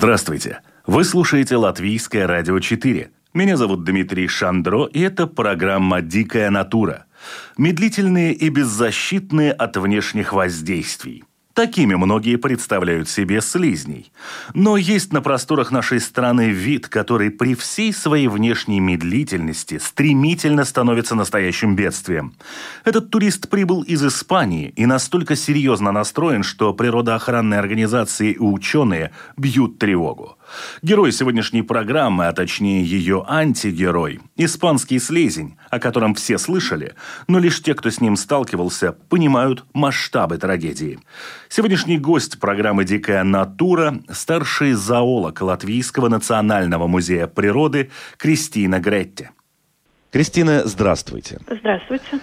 Здравствуйте! Вы слушаете Латвийское радио 4. Меня зовут Дмитрий Шандро, и это программа «Дикая натура». Медлительные и беззащитные от внешних воздействий. Такими многие представляют себе слизней. Но есть на просторах нашей страны вид, который при всей своей внешней медлительности стремительно становится настоящим бедствием. Этот турист прибыл из Испании и настолько серьезно настроен, что природоохранные организации и ученые бьют тревогу. Герой сегодняшней программы, а точнее ее антигерой, испанский слезень, о котором все слышали, но лишь те, кто с ним сталкивался, понимают масштабы трагедии. Сегодняшний гость программы «Дикая натура» – старший зоолог Латвийского национального музея природы Кристина Гретти. Кристина, здравствуйте. Здравствуйте.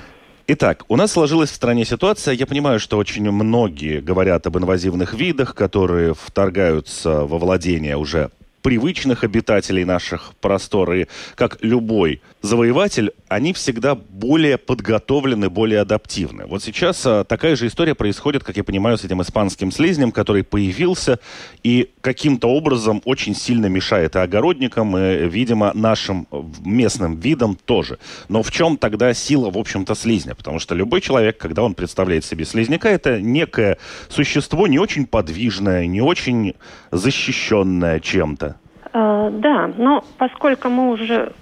Итак, у нас сложилась в стране ситуация, я понимаю, что очень многие говорят об инвазивных видах, которые вторгаются во владение уже привычных обитателей наших простор. И как любой завоеватель, они всегда более подготовлены, более адаптивны. Вот сейчас а, такая же история происходит, как я понимаю, с этим испанским слизнем, который появился и каким-то образом очень сильно мешает и огородникам, и, видимо, нашим местным видам тоже. Но в чем тогда сила, в общем-то, слизня? Потому что любой человек, когда он представляет себе слизняка, это некое существо не очень подвижное, не очень защищенное чем-то. А, да, но поскольку мы уже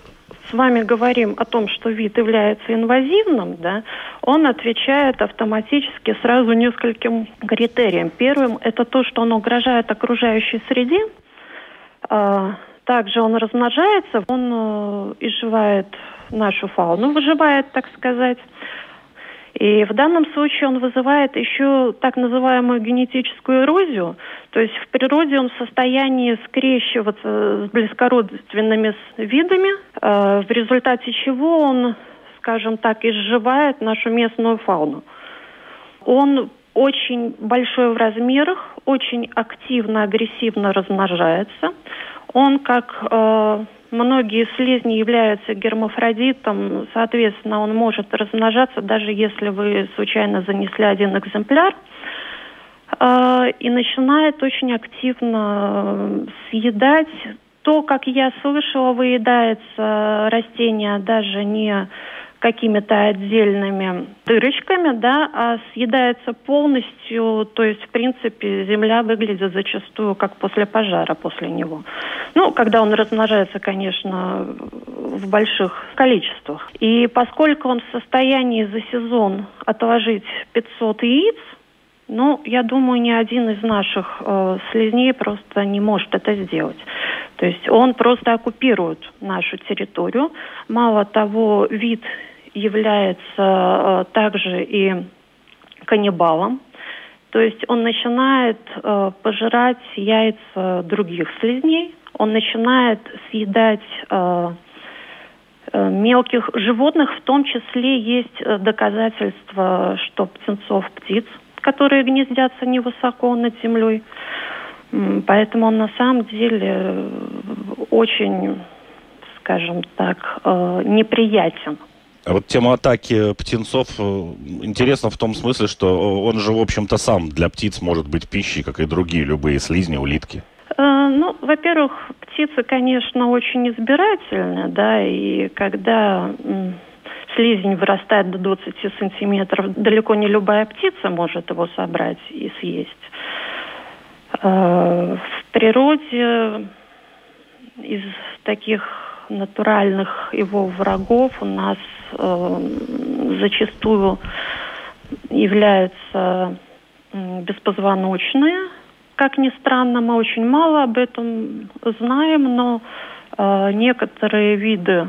с вами говорим о том, что вид является инвазивным, да, он отвечает автоматически сразу нескольким критериям. Первым это то, что он угрожает окружающей среде. А, также он размножается, он э, изживает нашу фауну, выживает, так сказать. И в данном случае он вызывает еще так называемую генетическую эрозию, то есть в природе он в состоянии скрещиваться с близкородственными видами, э, в результате чего он, скажем так, изживает нашу местную фауну. Он очень большой в размерах, очень активно, агрессивно размножается. Он как э, Многие слизни являются гермафродитом, соответственно, он может размножаться, даже если вы случайно занесли один экземпляр, а, и начинает очень активно съедать. То, как я слышала, выедается растение даже не какими-то отдельными дырочками, да, а съедается полностью, то есть, в принципе, земля выглядит зачастую как после пожара после него. Ну, когда он размножается, конечно, в больших количествах. И поскольку он в состоянии за сезон отложить 500 яиц, ну, я думаю, ни один из наших э, слизней просто не может это сделать. То есть он просто оккупирует нашу территорию. Мало того, вид является э, также и каннибалом. То есть он начинает э, пожирать яйца других слизней, он начинает съедать э, мелких животных, в том числе есть доказательства, что птенцов птиц, которые гнездятся невысоко над землей. Поэтому он на самом деле очень, скажем так, неприятен. А вот тема атаки птенцов э, интересна в том смысле, что он же, в общем-то, сам для птиц может быть пищей, как и другие любые слизни, улитки. Э, ну, во-первых, птицы, конечно, очень избирательны, да, и когда слизень вырастает до 20 сантиметров, далеко не любая птица может его собрать и съесть. Э, в природе из таких натуральных его врагов у нас э, зачастую являются беспозвоночные. Как ни странно, мы очень мало об этом знаем, но э, некоторые виды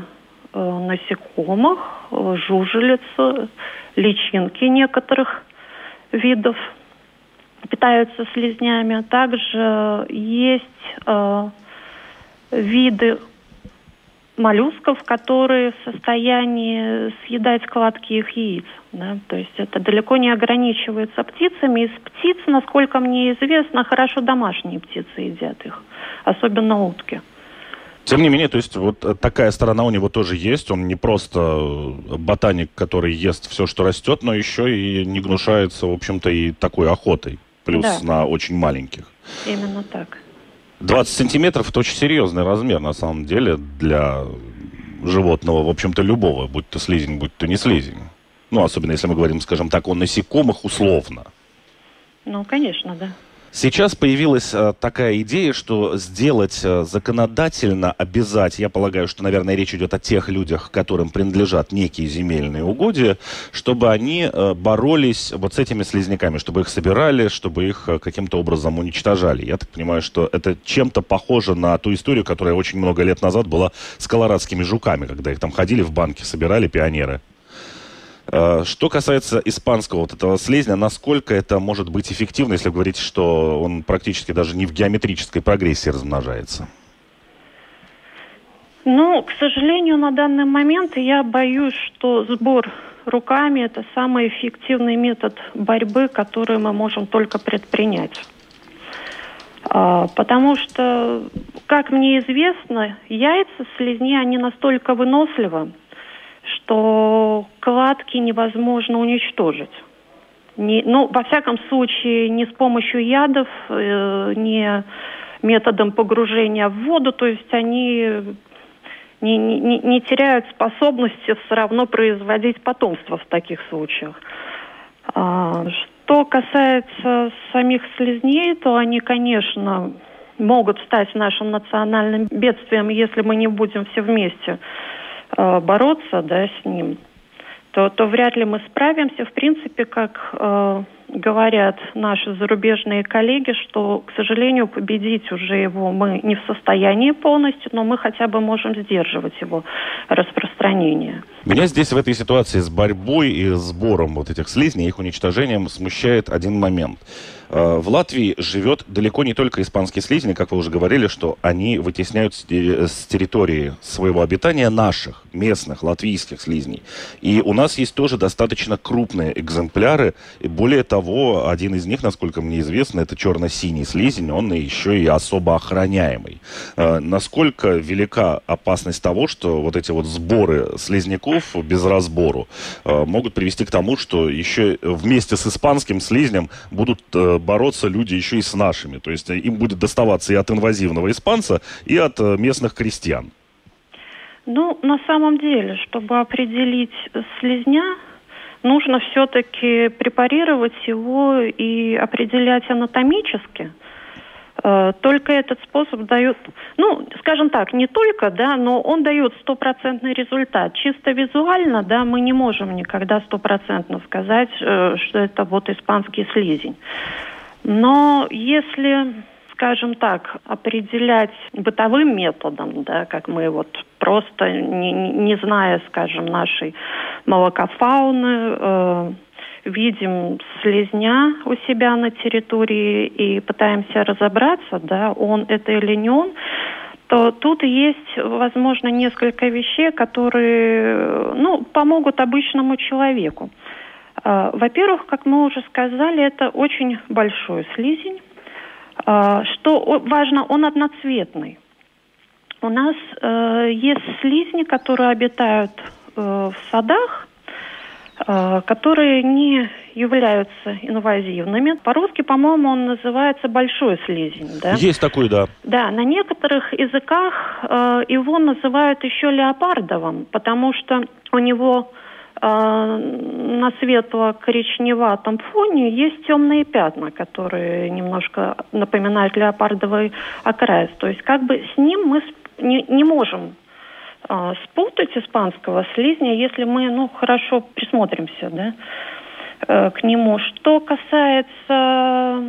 э, насекомых, э, жужелицы, личинки некоторых видов питаются слизнями. Также есть э, виды моллюсков, которые в состоянии съедать складки их яиц. Да? То есть это далеко не ограничивается птицами. Из птиц, насколько мне известно, хорошо домашние птицы едят их, особенно утки. Тем не менее, то есть вот такая сторона у него тоже есть. Он не просто ботаник, который ест все, что растет, но еще и не гнушается, в общем-то, и такой охотой. Плюс да. на очень маленьких. Именно так. 20 сантиметров – это очень серьезный размер, на самом деле, для животного, в общем-то, любого, будь то слизень, будь то не слизень. Ну, особенно если мы говорим, скажем так, о насекомых условно. Ну, конечно, да. Сейчас появилась э, такая идея, что сделать э, законодательно обязать, я полагаю, что, наверное, речь идет о тех людях, которым принадлежат некие земельные угодья, чтобы они э, боролись вот с этими слизняками, чтобы их собирали, чтобы их каким-то образом уничтожали. Я так понимаю, что это чем-то похоже на ту историю, которая очень много лет назад была с колорадскими жуками, когда их там ходили в банки, собирали пионеры. Э, что касается испанского вот этого слизня, насколько это может быть эффективно, если говорить, что он практически даже не в геометрической прогрессии размножается? Ну, к сожалению, на данный момент я боюсь, что сбор руками это самый эффективный метод борьбы, который мы можем только предпринять. А, потому что, как мне известно, яйца слизни, они настолько выносливы, что кладки невозможно уничтожить. Не, ну, во всяком случае, не с помощью ядов, э, не методом погружения в воду, то есть они не, не, не теряют способности все равно производить потомство в таких случаях. А, что касается самих слизней, то они, конечно, могут стать нашим национальным бедствием, если мы не будем все вместе бороться да, с ним, то, то вряд ли мы справимся. В принципе, как э, говорят наши зарубежные коллеги, что, к сожалению, победить уже его мы не в состоянии полностью, но мы хотя бы можем сдерживать его распространение. Меня здесь в этой ситуации с борьбой и сбором вот этих слизней, их уничтожением смущает один момент – Э, в Латвии живет далеко не только испанские слизни, как вы уже говорили, что они вытесняют с территории своего обитания наших, местных, латвийских слизней. И у нас есть тоже достаточно крупные экземпляры. И более того, один из них, насколько мне известно, это черно-синий слизень, он еще и особо охраняемый. Э, насколько велика опасность того, что вот эти вот сборы слизняков без разбору э, могут привести к тому, что еще вместе с испанским слизнем будут бороться люди еще и с нашими. То есть им будет доставаться и от инвазивного испанца, и от э, местных крестьян. Ну, на самом деле, чтобы определить слезня, нужно все-таки препарировать его и определять анатомически. Э, только этот способ дает, ну, скажем так, не только, да, но он дает стопроцентный результат. Чисто визуально, да, мы не можем никогда стопроцентно сказать, э, что это вот испанский слизень. Но если скажем так, определять бытовым методом, да, как мы вот просто не, не зная, скажем, нашей молокофауны, э, видим слезня у себя на территории и пытаемся разобраться, да, он это или не он, то тут есть, возможно, несколько вещей, которые ну, помогут обычному человеку. А, во-первых, как мы уже сказали, это очень большой слизень. А, что важно, он одноцветный. У нас э, есть слизни, которые обитают э, в садах, э, которые не являются инвазивными. По-русски, по-моему, он называется большой слизень. Да? Есть такой, да. Да, на некоторых языках э, его называют еще леопардовым, потому что у него на светло-коричневатом фоне есть темные пятна, которые немножко напоминают леопардовый окрас. То есть как бы с ним мы не, не можем э, спутать испанского слизня, если мы ну, хорошо присмотримся да, э, к нему. Что касается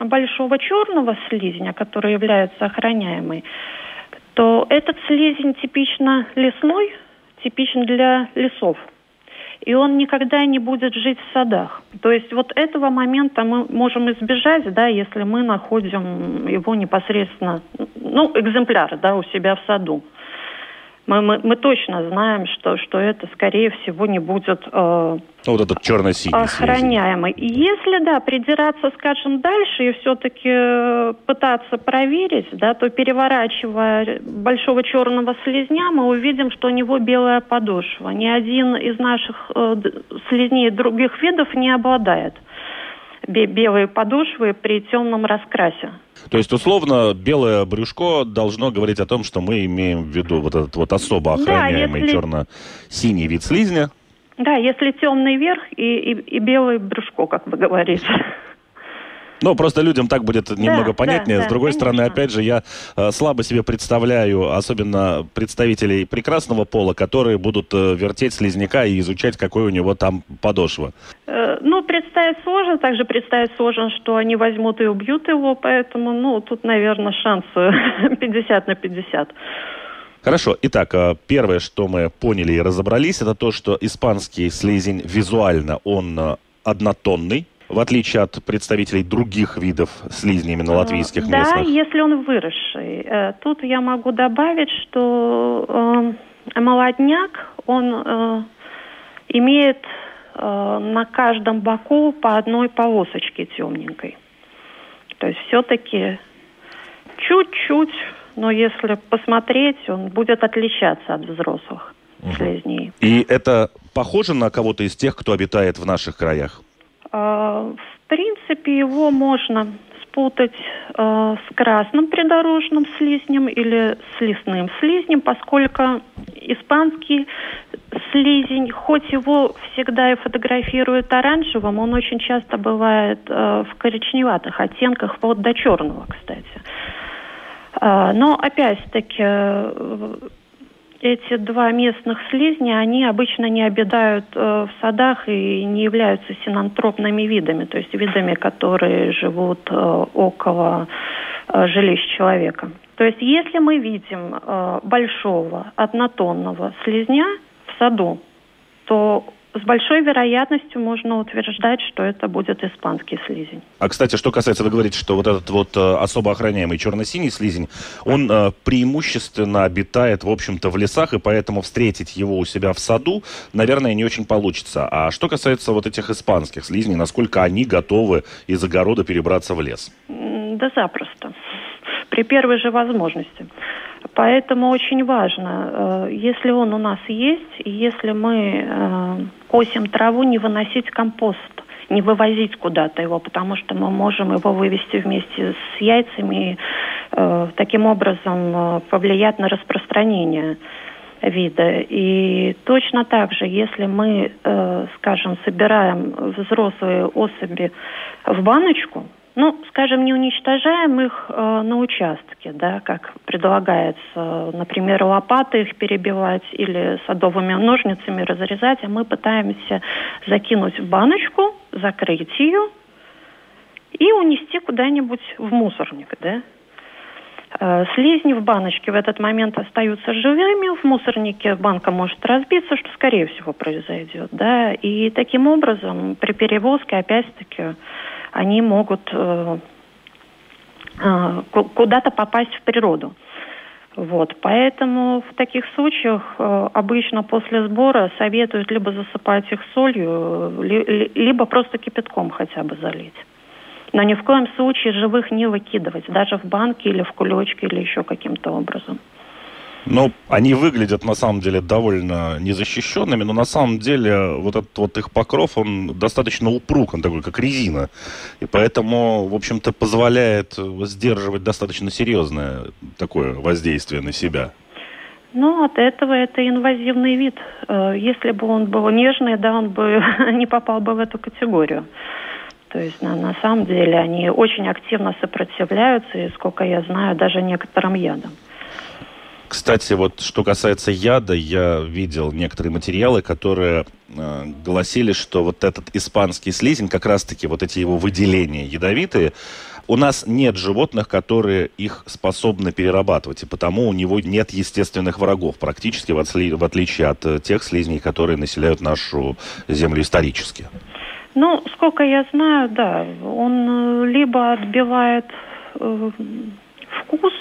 большого черного слизня, который является охраняемый, то этот слизень типично лесной, типичен для лесов и он никогда не будет жить в садах. То есть вот этого момента мы можем избежать, да, если мы находим его непосредственно ну, экземпляр, да, у себя в саду мы, мы, мы точно знаем, что, что это, скорее всего, не будет э, ну, вот этот черно-синий охраняемый. И если, да, придираться, скажем, дальше и все-таки э, пытаться проверить, да, то переворачивая большого черного слизня, мы увидим, что у него белая подошва. Ни один из наших э, слизней других видов не обладает белые подошвы при темном раскрасе. То есть, условно, белое брюшко должно говорить о том, что мы имеем в виду вот этот вот особо охраняемый да, если... черно-синий вид слизня. Да, если темный верх и, и, и белое брюшко, как бы говорится. Ну, просто людям так будет немного да, понятнее. Да, С другой да, стороны, опять же, я э, слабо себе представляю, особенно представителей прекрасного пола, которые будут э, вертеть слизняка и изучать, какой у него там подошва. Э, ну, представить сложно. Также представить сложно, что они возьмут и убьют его, поэтому, ну, тут, наверное, шансы 50 на 50. Хорошо. Итак, первое, что мы поняли и разобрались, это то, что испанский слизень визуально он однотонный, в отличие от представителей других видов слизней именно латвийских да, местных? Да, если он выросший. Э, тут я могу добавить, что э, молодняк, он э, имеет э, на каждом боку по одной полосочке темненькой. То есть все-таки чуть-чуть, но если посмотреть, он будет отличаться от взрослых угу. слизней. И это похоже на кого-то из тех, кто обитает в наших краях? А, в принципе, его можно спутать э, с красным придорожным слизнем или с лесным слизнем, поскольку испанский слизень, хоть его всегда и фотографируют оранжевым, он очень часто бывает э, в коричневатых оттенках, вплоть до черного, кстати. Э, но опять-таки эти два местных слизня, они обычно не обитают э, в садах и не являются синантропными видами, то есть видами, которые живут э, около э, жилищ человека. То есть если мы видим э, большого однотонного слизня в саду, то с большой вероятностью можно утверждать, что это будет испанский слизень. А, кстати, что касается, вы говорите, что вот этот вот э, особо охраняемый черно-синий слизень, он э, преимущественно обитает, в общем-то, в лесах, и поэтому встретить его у себя в саду, наверное, не очень получится. А что касается вот этих испанских слизней, насколько они готовы из огорода перебраться в лес? Да запросто. При первой же возможности. Поэтому очень важно, э, если он у нас есть, и если мы э, косим траву, не выносить компост, не вывозить куда-то его, потому что мы можем его вывести вместе с яйцами и э, таким образом повлиять на распространение вида. И точно так же, если мы, скажем, собираем взрослые особи в баночку, ну, скажем, не уничтожаем их э, на участке, да, как предлагается, например, лопатой их перебивать или садовыми ножницами разрезать, а мы пытаемся закинуть в баночку, закрыть ее и унести куда-нибудь в мусорник, да. Э, слизни в баночке в этот момент остаются живыми, в мусорнике банка может разбиться, что скорее всего произойдет, да, и таким образом при перевозке опять-таки они могут э, э, куда-то попасть в природу. Вот, поэтому в таких случаях э, обычно после сбора советуют либо засыпать их солью, ли, либо просто кипятком хотя бы залить. Но ни в коем случае живых не выкидывать, даже в банке или в кулечке или еще каким-то образом. Ну, они выглядят на самом деле довольно незащищенными, но на самом деле вот этот вот их покров, он достаточно упруг, он такой, как резина. И поэтому, в общем-то, позволяет сдерживать достаточно серьезное такое воздействие на себя. Ну, от этого это инвазивный вид. Э, если бы он был нежный, да, он бы не попал бы в эту категорию. То есть на, на самом деле они очень активно сопротивляются, и сколько я знаю, даже некоторым ядам. Кстати, вот что касается яда, я видел некоторые материалы, которые э, гласили, что вот этот испанский слизень, как раз-таки вот эти его выделения ядовитые, у нас нет животных, которые их способны перерабатывать, и потому у него нет естественных врагов, практически в, отсли, в отличие от э, тех слизней, которые населяют нашу землю исторически. Ну, сколько я знаю, да, он э, либо отбивает э, вкус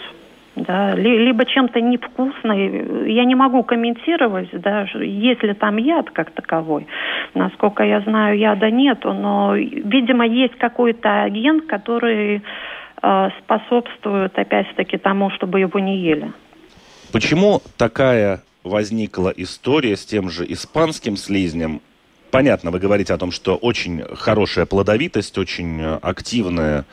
да, либо чем-то невкусной. Я не могу комментировать, да, есть ли там яд как таковой. Насколько я знаю, яда нету, но, видимо, есть какой-то агент, который э, способствует, опять-таки, тому, чтобы его не ели. Почему такая возникла история с тем же испанским слизнем? Понятно, вы говорите о том, что очень хорошая плодовитость, очень активная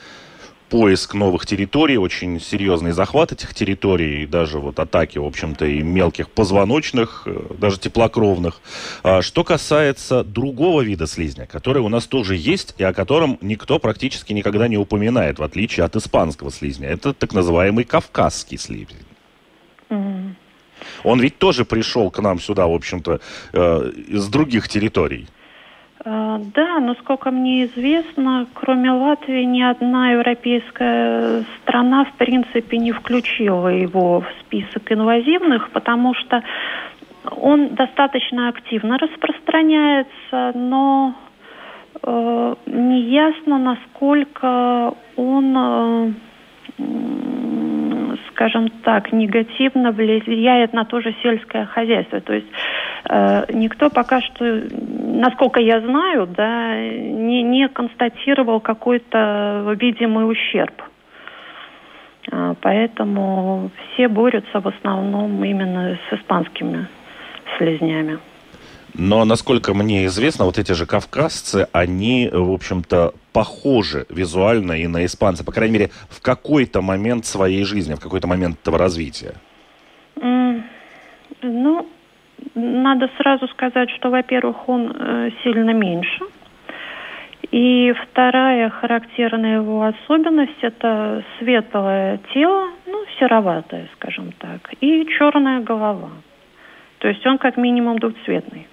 поиск новых территорий, очень серьезный захват этих территорий, даже вот атаки, в общем-то, и мелких позвоночных, э, даже теплокровных. А что касается другого вида слизня, который у нас тоже есть, и о котором никто практически никогда не упоминает, в отличие от испанского слизня. Это так называемый кавказский слизень. Он ведь тоже пришел к нам сюда, в общем-то, э, из других территорий. Э, да, но сколько мне известно, кроме Латвии, ни одна европейская страна, в принципе, не включила его в список инвазивных, потому что он достаточно активно распространяется, но э, неясно, насколько он э, скажем так, негативно влияет на то же сельское хозяйство. То есть э, никто пока что, насколько я знаю, да, не, не констатировал какой-то видимый ущерб. А, поэтому все борются в основном именно с испанскими слезнями. Но, насколько мне известно, вот эти же кавказцы, они, в общем-то, похожи визуально и на испанцев, по крайней мере, в какой-то момент своей жизни, в какой-то момент этого развития. Mm, ну, надо сразу сказать, что, во-первых, он э, сильно меньше. И вторая характерная его особенность – это светлое тело, ну, сероватое, скажем так, и черная голова. То есть он как минимум двухцветный.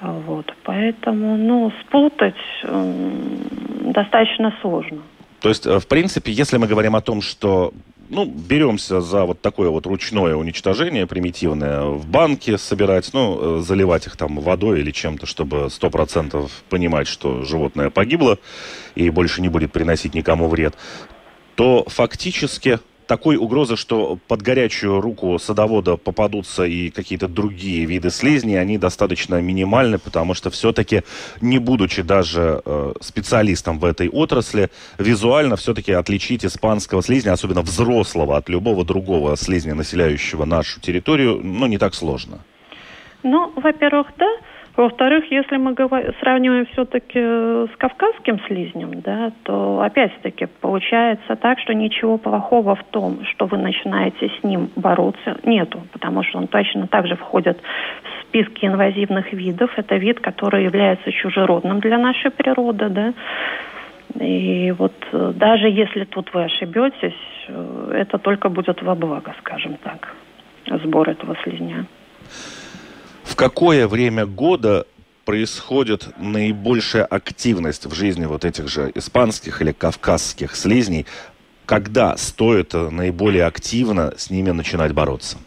Вот, поэтому, ну, спутать э, достаточно сложно. То есть, э, в принципе, если мы говорим о том, что ну, беремся за вот такое вот ручное уничтожение примитивное в банке собирать, ну, э, заливать их там водой или чем-то, чтобы сто процентов понимать, что животное погибло и больше не будет приносить никому вред, то фактически такой угрозы, что под горячую руку садовода попадутся и какие-то другие виды слизней, они достаточно минимальны, потому что все-таки, не будучи даже э, специалистом в этой отрасли, визуально все-таки отличить испанского слизня, особенно взрослого, от любого другого слизня, населяющего нашу территорию, ну, не так сложно. Ну, во-первых, да. Во-вторых, если мы сравниваем все-таки э, с кавказским слизнем, да, то опять-таки получается так, что ничего плохого в том, что вы начинаете с ним бороться, нету, потому что он точно так же входит в списки инвазивных видов. Это вид, который является чужеродным для нашей природы, да. И вот э, даже если тут вы ошибетесь, э, это только будет во благо, скажем так, сбор этого слизня какое время года происходит наибольшая активность в жизни вот этих же испанских или кавказских слизней, когда стоит наиболее активно с ними начинать бороться?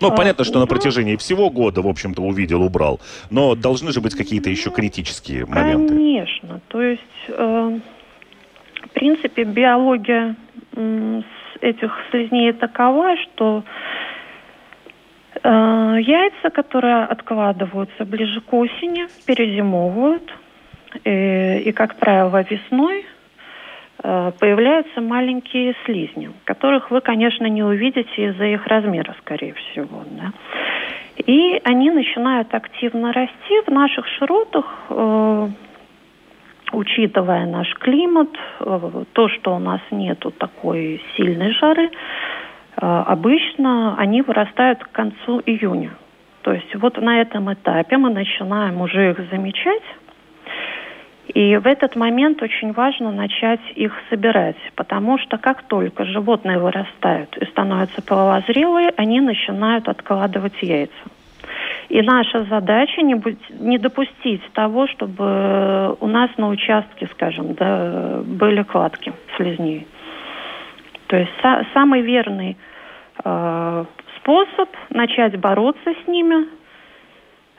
Ну, а, понятно, что на ну, протяжении всего года, в общем-то, увидел, убрал. Но должны же быть какие-то еще критические моменты. Конечно. То есть, э, в принципе, биология э, этих слизней такова, что Э, яйца, которые откладываются ближе к осени, перезимовывают. И, э, и как правило, весной э, появляются маленькие слизни, которых вы, конечно, не увидите из-за их размера, скорее всего. Да? И они начинают активно расти в наших широтах, э, учитывая наш климат, э, то, что у нас нету такой сильной жары, Э, обычно они вырастают к концу июня. То есть вот на этом этапе мы начинаем уже их замечать. И в этот момент очень важно начать их собирать, потому что как только животные вырастают и становятся половозрелые, они начинают откладывать яйца. И наша задача не, быть, не допустить того, чтобы у нас на участке, скажем, да, были кладки слизней. То есть са- самый верный э, способ начать бороться с ними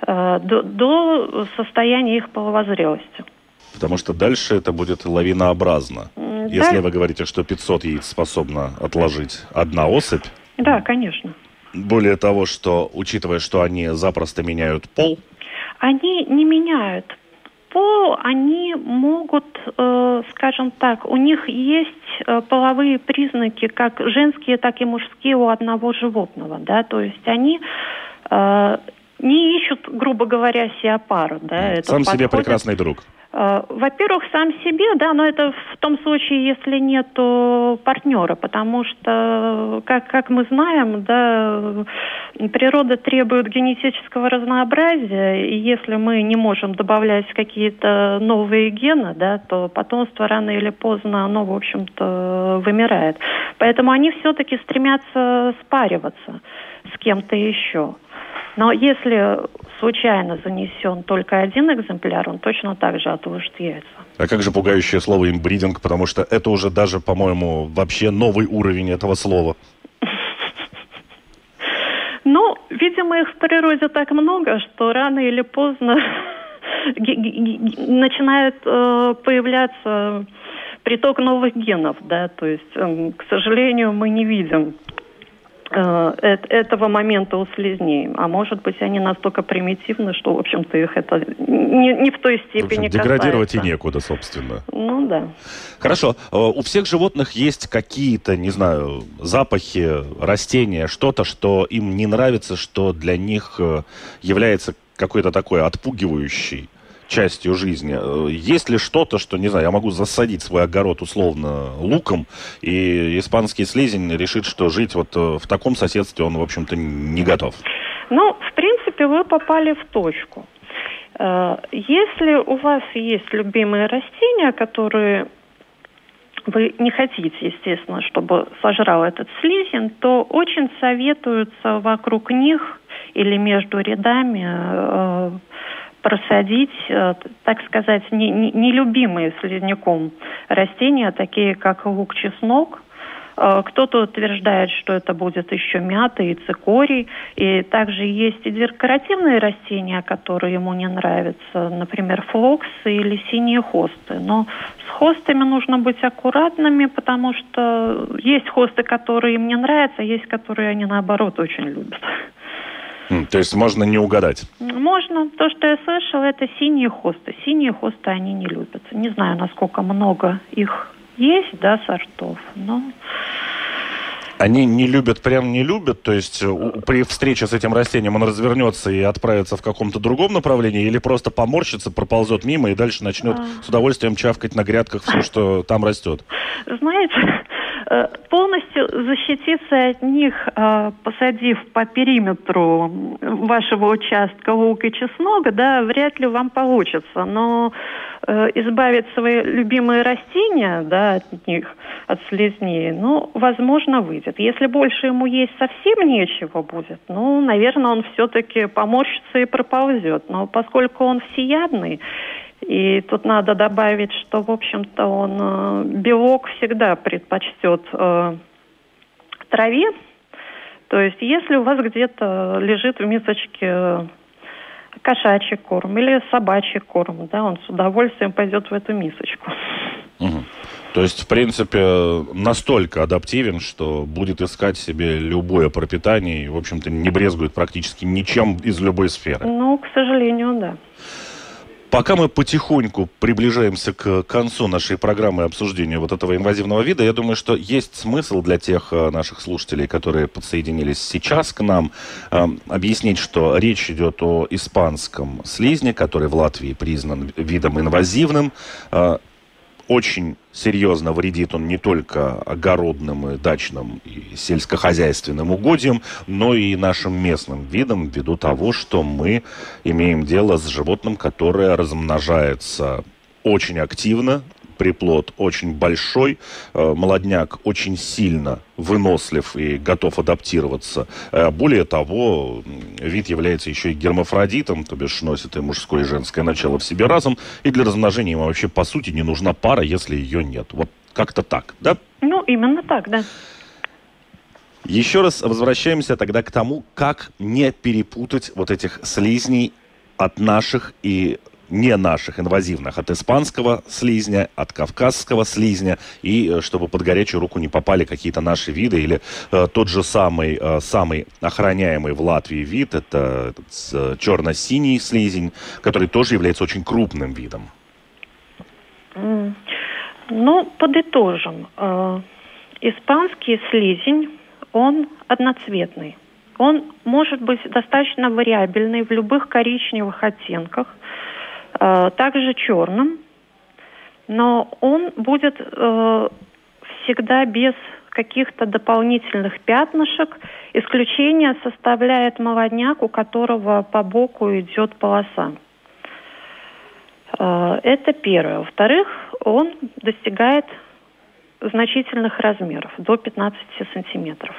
э, до, до состояния их половозрелости. Потому что дальше это будет лавинообразно. Если да. вы говорите, что 500 яиц способна отложить одна особь. Да, конечно. Более того, что, учитывая, что они запросто меняют пол. Они не меняют пол, они могут, э, скажем так, у них есть э, половые признаки, как женские, так и мужские у одного животного, да, то есть они э, не ищут, грубо говоря, себе пару, да. Сам себе прекрасный друг. Э, во-первых, сам себе, да, но это в том случае, если нет партнера, потому что, как, как мы знаем, да, природа требует генетического разнообразия, и если мы не можем добавлять какие-то новые гены, да, то потомство рано или поздно, оно, в общем-то, вымирает. Поэтому они все-таки стремятся спариваться с кем-то еще. Но если случайно занесен только один экземпляр, он точно так же отложит яйца. А как же пугающее слово имбридинг, потому что это уже даже, по-моему, вообще новый уровень этого слова. Ну, видимо, их в природе так много, что рано или поздно начинает э, появляться приток новых генов, да, то есть, э, к сожалению, мы не видим этого момента у слизней. А может быть, они настолько примитивны, что, в общем-то, их это не, не в той степени в общем, Деградировать касается. и некуда, собственно. Ну да. Хорошо. Э, у всех животных есть какие-то, не знаю, запахи, растения, что-то, что им не нравится, что для них э, является какой-то такой отпугивающий частью жизни. Э, есть ли что-то, что, не знаю, я могу засадить свой огород условно луком, и испанский слизень решит, что жить вот э, в таком соседстве он, в общем-то, не готов? Ну, в принципе, вы попали в точку. Э, если у вас есть любимые растения, которые вы не хотите, естественно, чтобы сожрал этот слизень, то очень советуются вокруг них или между рядами просадить, э, так сказать, нелюбимые не, не слизняком растения, такие как лук-чеснок. Э, кто-то утверждает, что это будет еще мята и цикорий. И также есть и декоративные растения, которые ему не нравятся, например, флоксы или синие хосты. Но с хостами нужно быть аккуратными, потому что есть хосты, которые им не нравятся, а есть, которые они наоборот очень любят. То есть можно не угадать? Можно. То, что я слышала, это синие хосты. Синие хосты они не любят. Не знаю, насколько много их есть, да, сортов, но... Они не любят, прям не любят, то есть при встрече с этим растением он развернется и отправится в каком-то другом направлении, или просто поморщится, проползет мимо и дальше начнет а... с удовольствием чавкать на грядках все, что там растет? Знаете, Э, полностью защититься от них, э, посадив по периметру вашего участка лук и чеснок, да, вряд ли вам получится. Но э, избавить свои любимые растения, да, от них, от слизней, ну, возможно, выйдет. Если больше ему есть совсем нечего будет, ну, наверное, он все-таки поморщится и проползет. Но поскольку он всеядный, и тут надо добавить, что, в общем-то, он э, белок всегда предпочтет э, траве. То есть, если у вас где-то лежит в мисочке кошачий корм или собачий корм, да, он с удовольствием пойдет в эту мисочку. Угу. То есть, в принципе, настолько адаптивен, что будет искать себе любое пропитание и, в общем-то, не брезгует практически ничем из любой сферы. Ну, к сожалению, да. Пока мы потихоньку приближаемся к концу нашей программы обсуждения вот этого инвазивного вида, я думаю, что есть смысл для тех э, наших слушателей, которые подсоединились сейчас к нам, э, объяснить, что речь идет о испанском слизне, который в Латвии признан видом инвазивным. Очень серьезно вредит он не только огородным и дачным и сельскохозяйственным угодьям, но и нашим местным видам ввиду того, что мы имеем дело с животным, которое размножается очень активно, приплод очень большой, э, молодняк очень сильно вынослив и готов адаптироваться. Э, более того, вид является еще и гермафродитом, то бишь носит и мужское, и женское начало в себе разом, и для размножения ему вообще, по сути, не нужна пара, если ее нет. Вот как-то так, да? Ну, именно так, да. Еще раз возвращаемся тогда к тому, как не перепутать вот этих слизней от наших и не наших инвазивных, от испанского слизня, от кавказского слизня, и э, чтобы под горячую руку не попали какие-то наши виды, или э, тот же самый, э, самый охраняемый в Латвии вид, это э, черно-синий слизень, который тоже является очень крупным видом. Ну, подытожим. Э, испанский слизень, он одноцветный. Он может быть достаточно вариабельный в любых коричневых оттенках, также черным, но он будет э, всегда без каких-то дополнительных пятнышек. Исключение составляет молодняк, у которого по боку идет полоса. Э, это первое. Во-вторых, он достигает значительных размеров, до 15 сантиметров.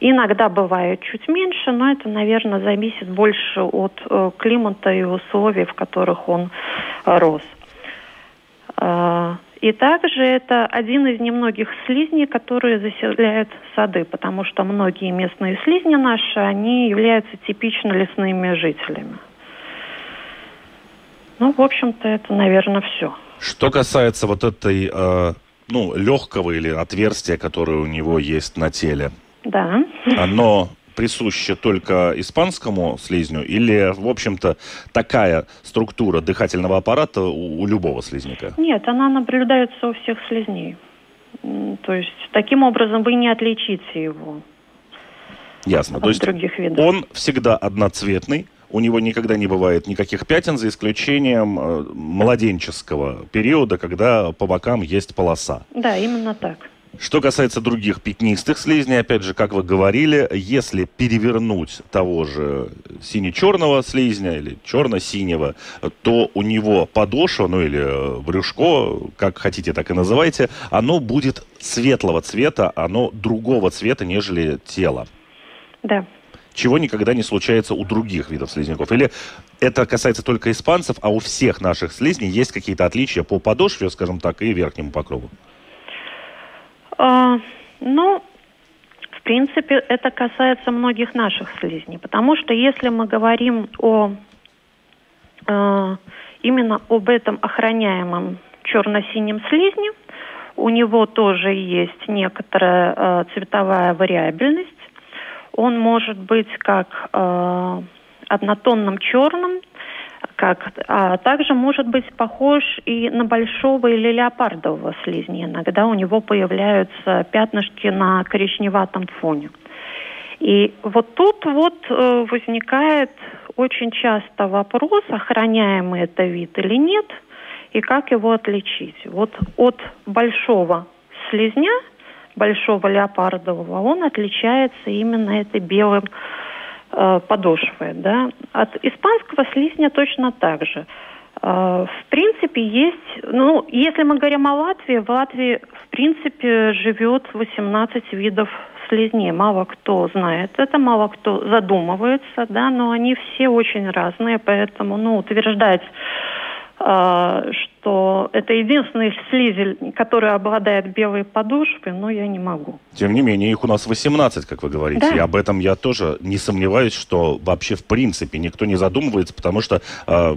Иногда бывает чуть меньше, но это, наверное, зависит больше от э, климата и условий, в которых он э, рос. Э, и также это один из немногих слизней, которые заселяют сады, потому что многие местные слизни наши, они являются типично лесными жителями. Ну, в общем-то, это, наверное, все. Что касается вот этой, э, ну, легкого или отверстия, которое у него есть на теле, да. Оно присуще только испанскому слизню или, в общем-то, такая структура дыхательного аппарата у, у любого слизняка? Нет, она наблюдается у всех слизней. То есть таким образом вы не отличите его. Ясно. От То есть других видов. он всегда одноцветный, у него никогда не бывает никаких пятен, за исключением э, младенческого периода, когда по бокам есть полоса. Да, именно так. Что касается других пятнистых слизней, опять же, как вы говорили, если перевернуть того же сине-черного слизня или черно-синего, то у него подошва, ну или э, брюшко, как хотите, так и называйте, оно будет светлого цвета, оно другого цвета, нежели тело. Да. Чего никогда не случается у других видов слизняков. Или это касается только испанцев, а у всех наших слизней есть какие-то отличия по подошве, скажем так, и верхнему покрову? А, ну, в принципе, это касается многих наших слизней, потому что если мы говорим о э, именно об этом охраняемом черно-синем слизне, у него тоже есть некоторая э, цветовая вариабельность. Он может быть как однотонным черным, как, а также может быть похож и на большого или леопардового слизня. Иногда у него появляются пятнышки на коричневатом фоне. И вот тут вот э, возникает очень часто вопрос, охраняемый это вид или нет, и как его отличить. Вот от большого слизня, большого леопардового, он отличается именно этой белым подошвы. Да? От испанского слизня точно так же. Э, в принципе, есть, ну, если мы говорим о Латвии, в Латвии, в принципе, живет 18 видов слизней. Мало кто знает это, мало кто задумывается, да, но они все очень разные, поэтому, ну, утверждать что это единственный слизель, который обладает белой подошвой, но я не могу. Тем не менее, их у нас 18, как вы говорите. Да. И об этом я тоже не сомневаюсь, что вообще в принципе никто не задумывается, потому что э,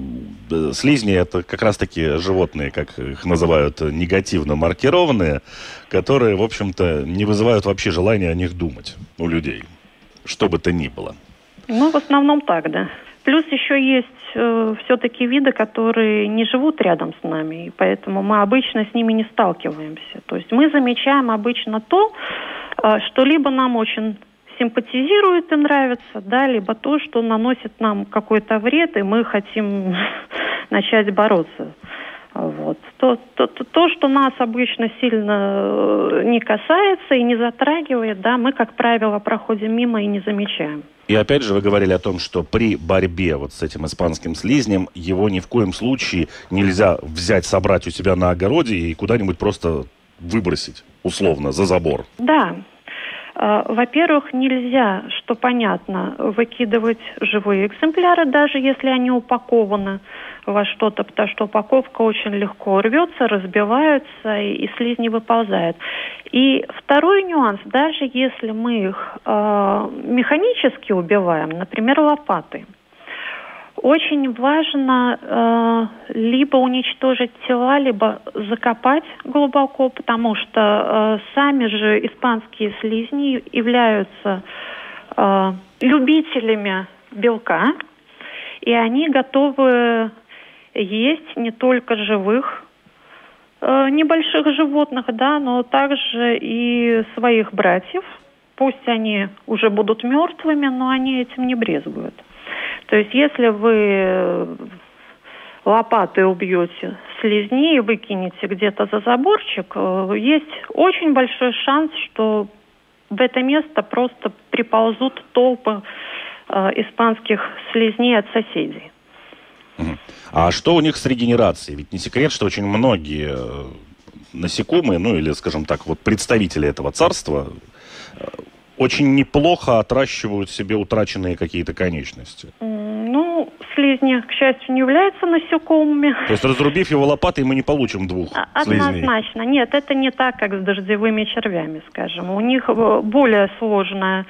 слизни это как раз-таки животные, как их называют, негативно маркированные, которые, в общем-то, не вызывают вообще желания о них думать у людей, что бы то ни было. Ну, в основном так, да. Плюс еще есть э, все-таки виды, которые не живут рядом с нами, и поэтому мы обычно с ними не сталкиваемся. То есть мы замечаем обычно то, э, что либо нам очень симпатизирует и нравится, да, либо то, что наносит нам какой-то вред, и мы хотим начать бороться. Вот. То, то, то, то, что нас обычно сильно э, не касается и не затрагивает, да, мы, как правило, проходим мимо и не замечаем. И опять же вы говорили о том, что при борьбе вот с этим испанским слизнем его ни в коем случае нельзя взять, собрать у себя на огороде и куда-нибудь просто выбросить, условно, за забор. Да, а, во-первых, нельзя, что понятно, выкидывать живые экземпляры, даже если они упакованы во что-то, потому что упаковка очень легко рвется, разбивается и, и слизни выползают. И второй нюанс, даже если мы их э, механически убиваем, например, лопатой, Очень важно э, либо уничтожить тела, либо закопать глубоко, потому что э, сами же испанские слизни являются э, любителями белка, и они готовы есть не только живых э, небольших животных, да, но также и своих братьев. Пусть они уже будут мертвыми, но они этим не брезгуют. То есть если вы лопатой убьете слизни и выкинете где-то за заборчик, э, есть очень большой шанс, что в это место просто приползут толпы э, испанских слизней от соседей. А что у них с регенерацией? Ведь не секрет, что очень многие э, насекомые, ну или, скажем так, вот представители этого царства э, очень неплохо отращивают себе утраченные какие-то конечности. Ну, слизни, к счастью, не являются насекомыми. То есть, разрубив его лопатой, мы не получим двух а, слизней? Однозначно. Нет, это не так, как с дождевыми червями, скажем. У них э, более сложная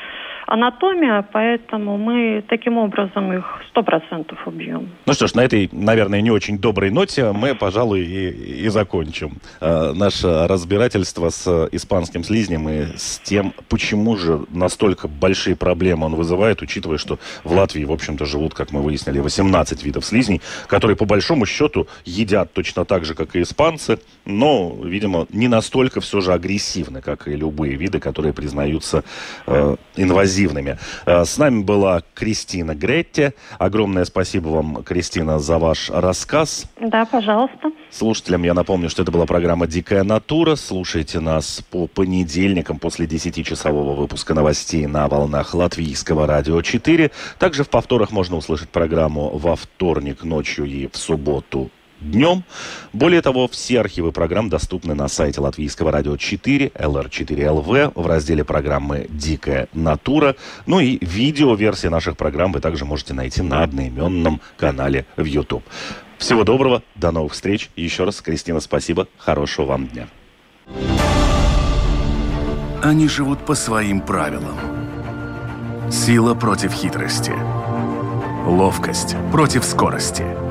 анатомия, поэтому мы таким образом их сто процентов убьем. Ну что ж, на этой, наверное, не очень доброй ноте мы, пожалуй, и, и закончим э, наше разбирательство с испанским слизнем и с тем, почему же настолько большие проблемы он вызывает, учитывая, что в Латвии, в общем-то, живут, как мы выяснили, 18 видов слизней, которые, по большому счету, едят точно так же, как и испанцы, но, видимо, не настолько все же агрессивны, как и любые виды, которые признаются э, инвазивными инклюзивными. Э, с нами была Кристина Гретте. Огромное спасибо вам, Кристина, за ваш рассказ. Да, пожалуйста. Слушателям я напомню, что это была программа «Дикая натура». Слушайте нас по понедельникам после 10-часового выпуска новостей на волнах Латвийского радио 4. Также в повторах можно услышать программу во вторник ночью и в субботу днем. Более того, все архивы программ доступны на сайте Латвийского радио 4, LR4LV, в разделе программы «Дикая натура». Ну и видео-версии наших программ вы также можете найти на одноименном канале в YouTube. Всего доброго, до новых встреч. Еще раз, Кристина, спасибо. Хорошего вам дня. Они живут по своим правилам. Сила против хитрости. Ловкость против скорости –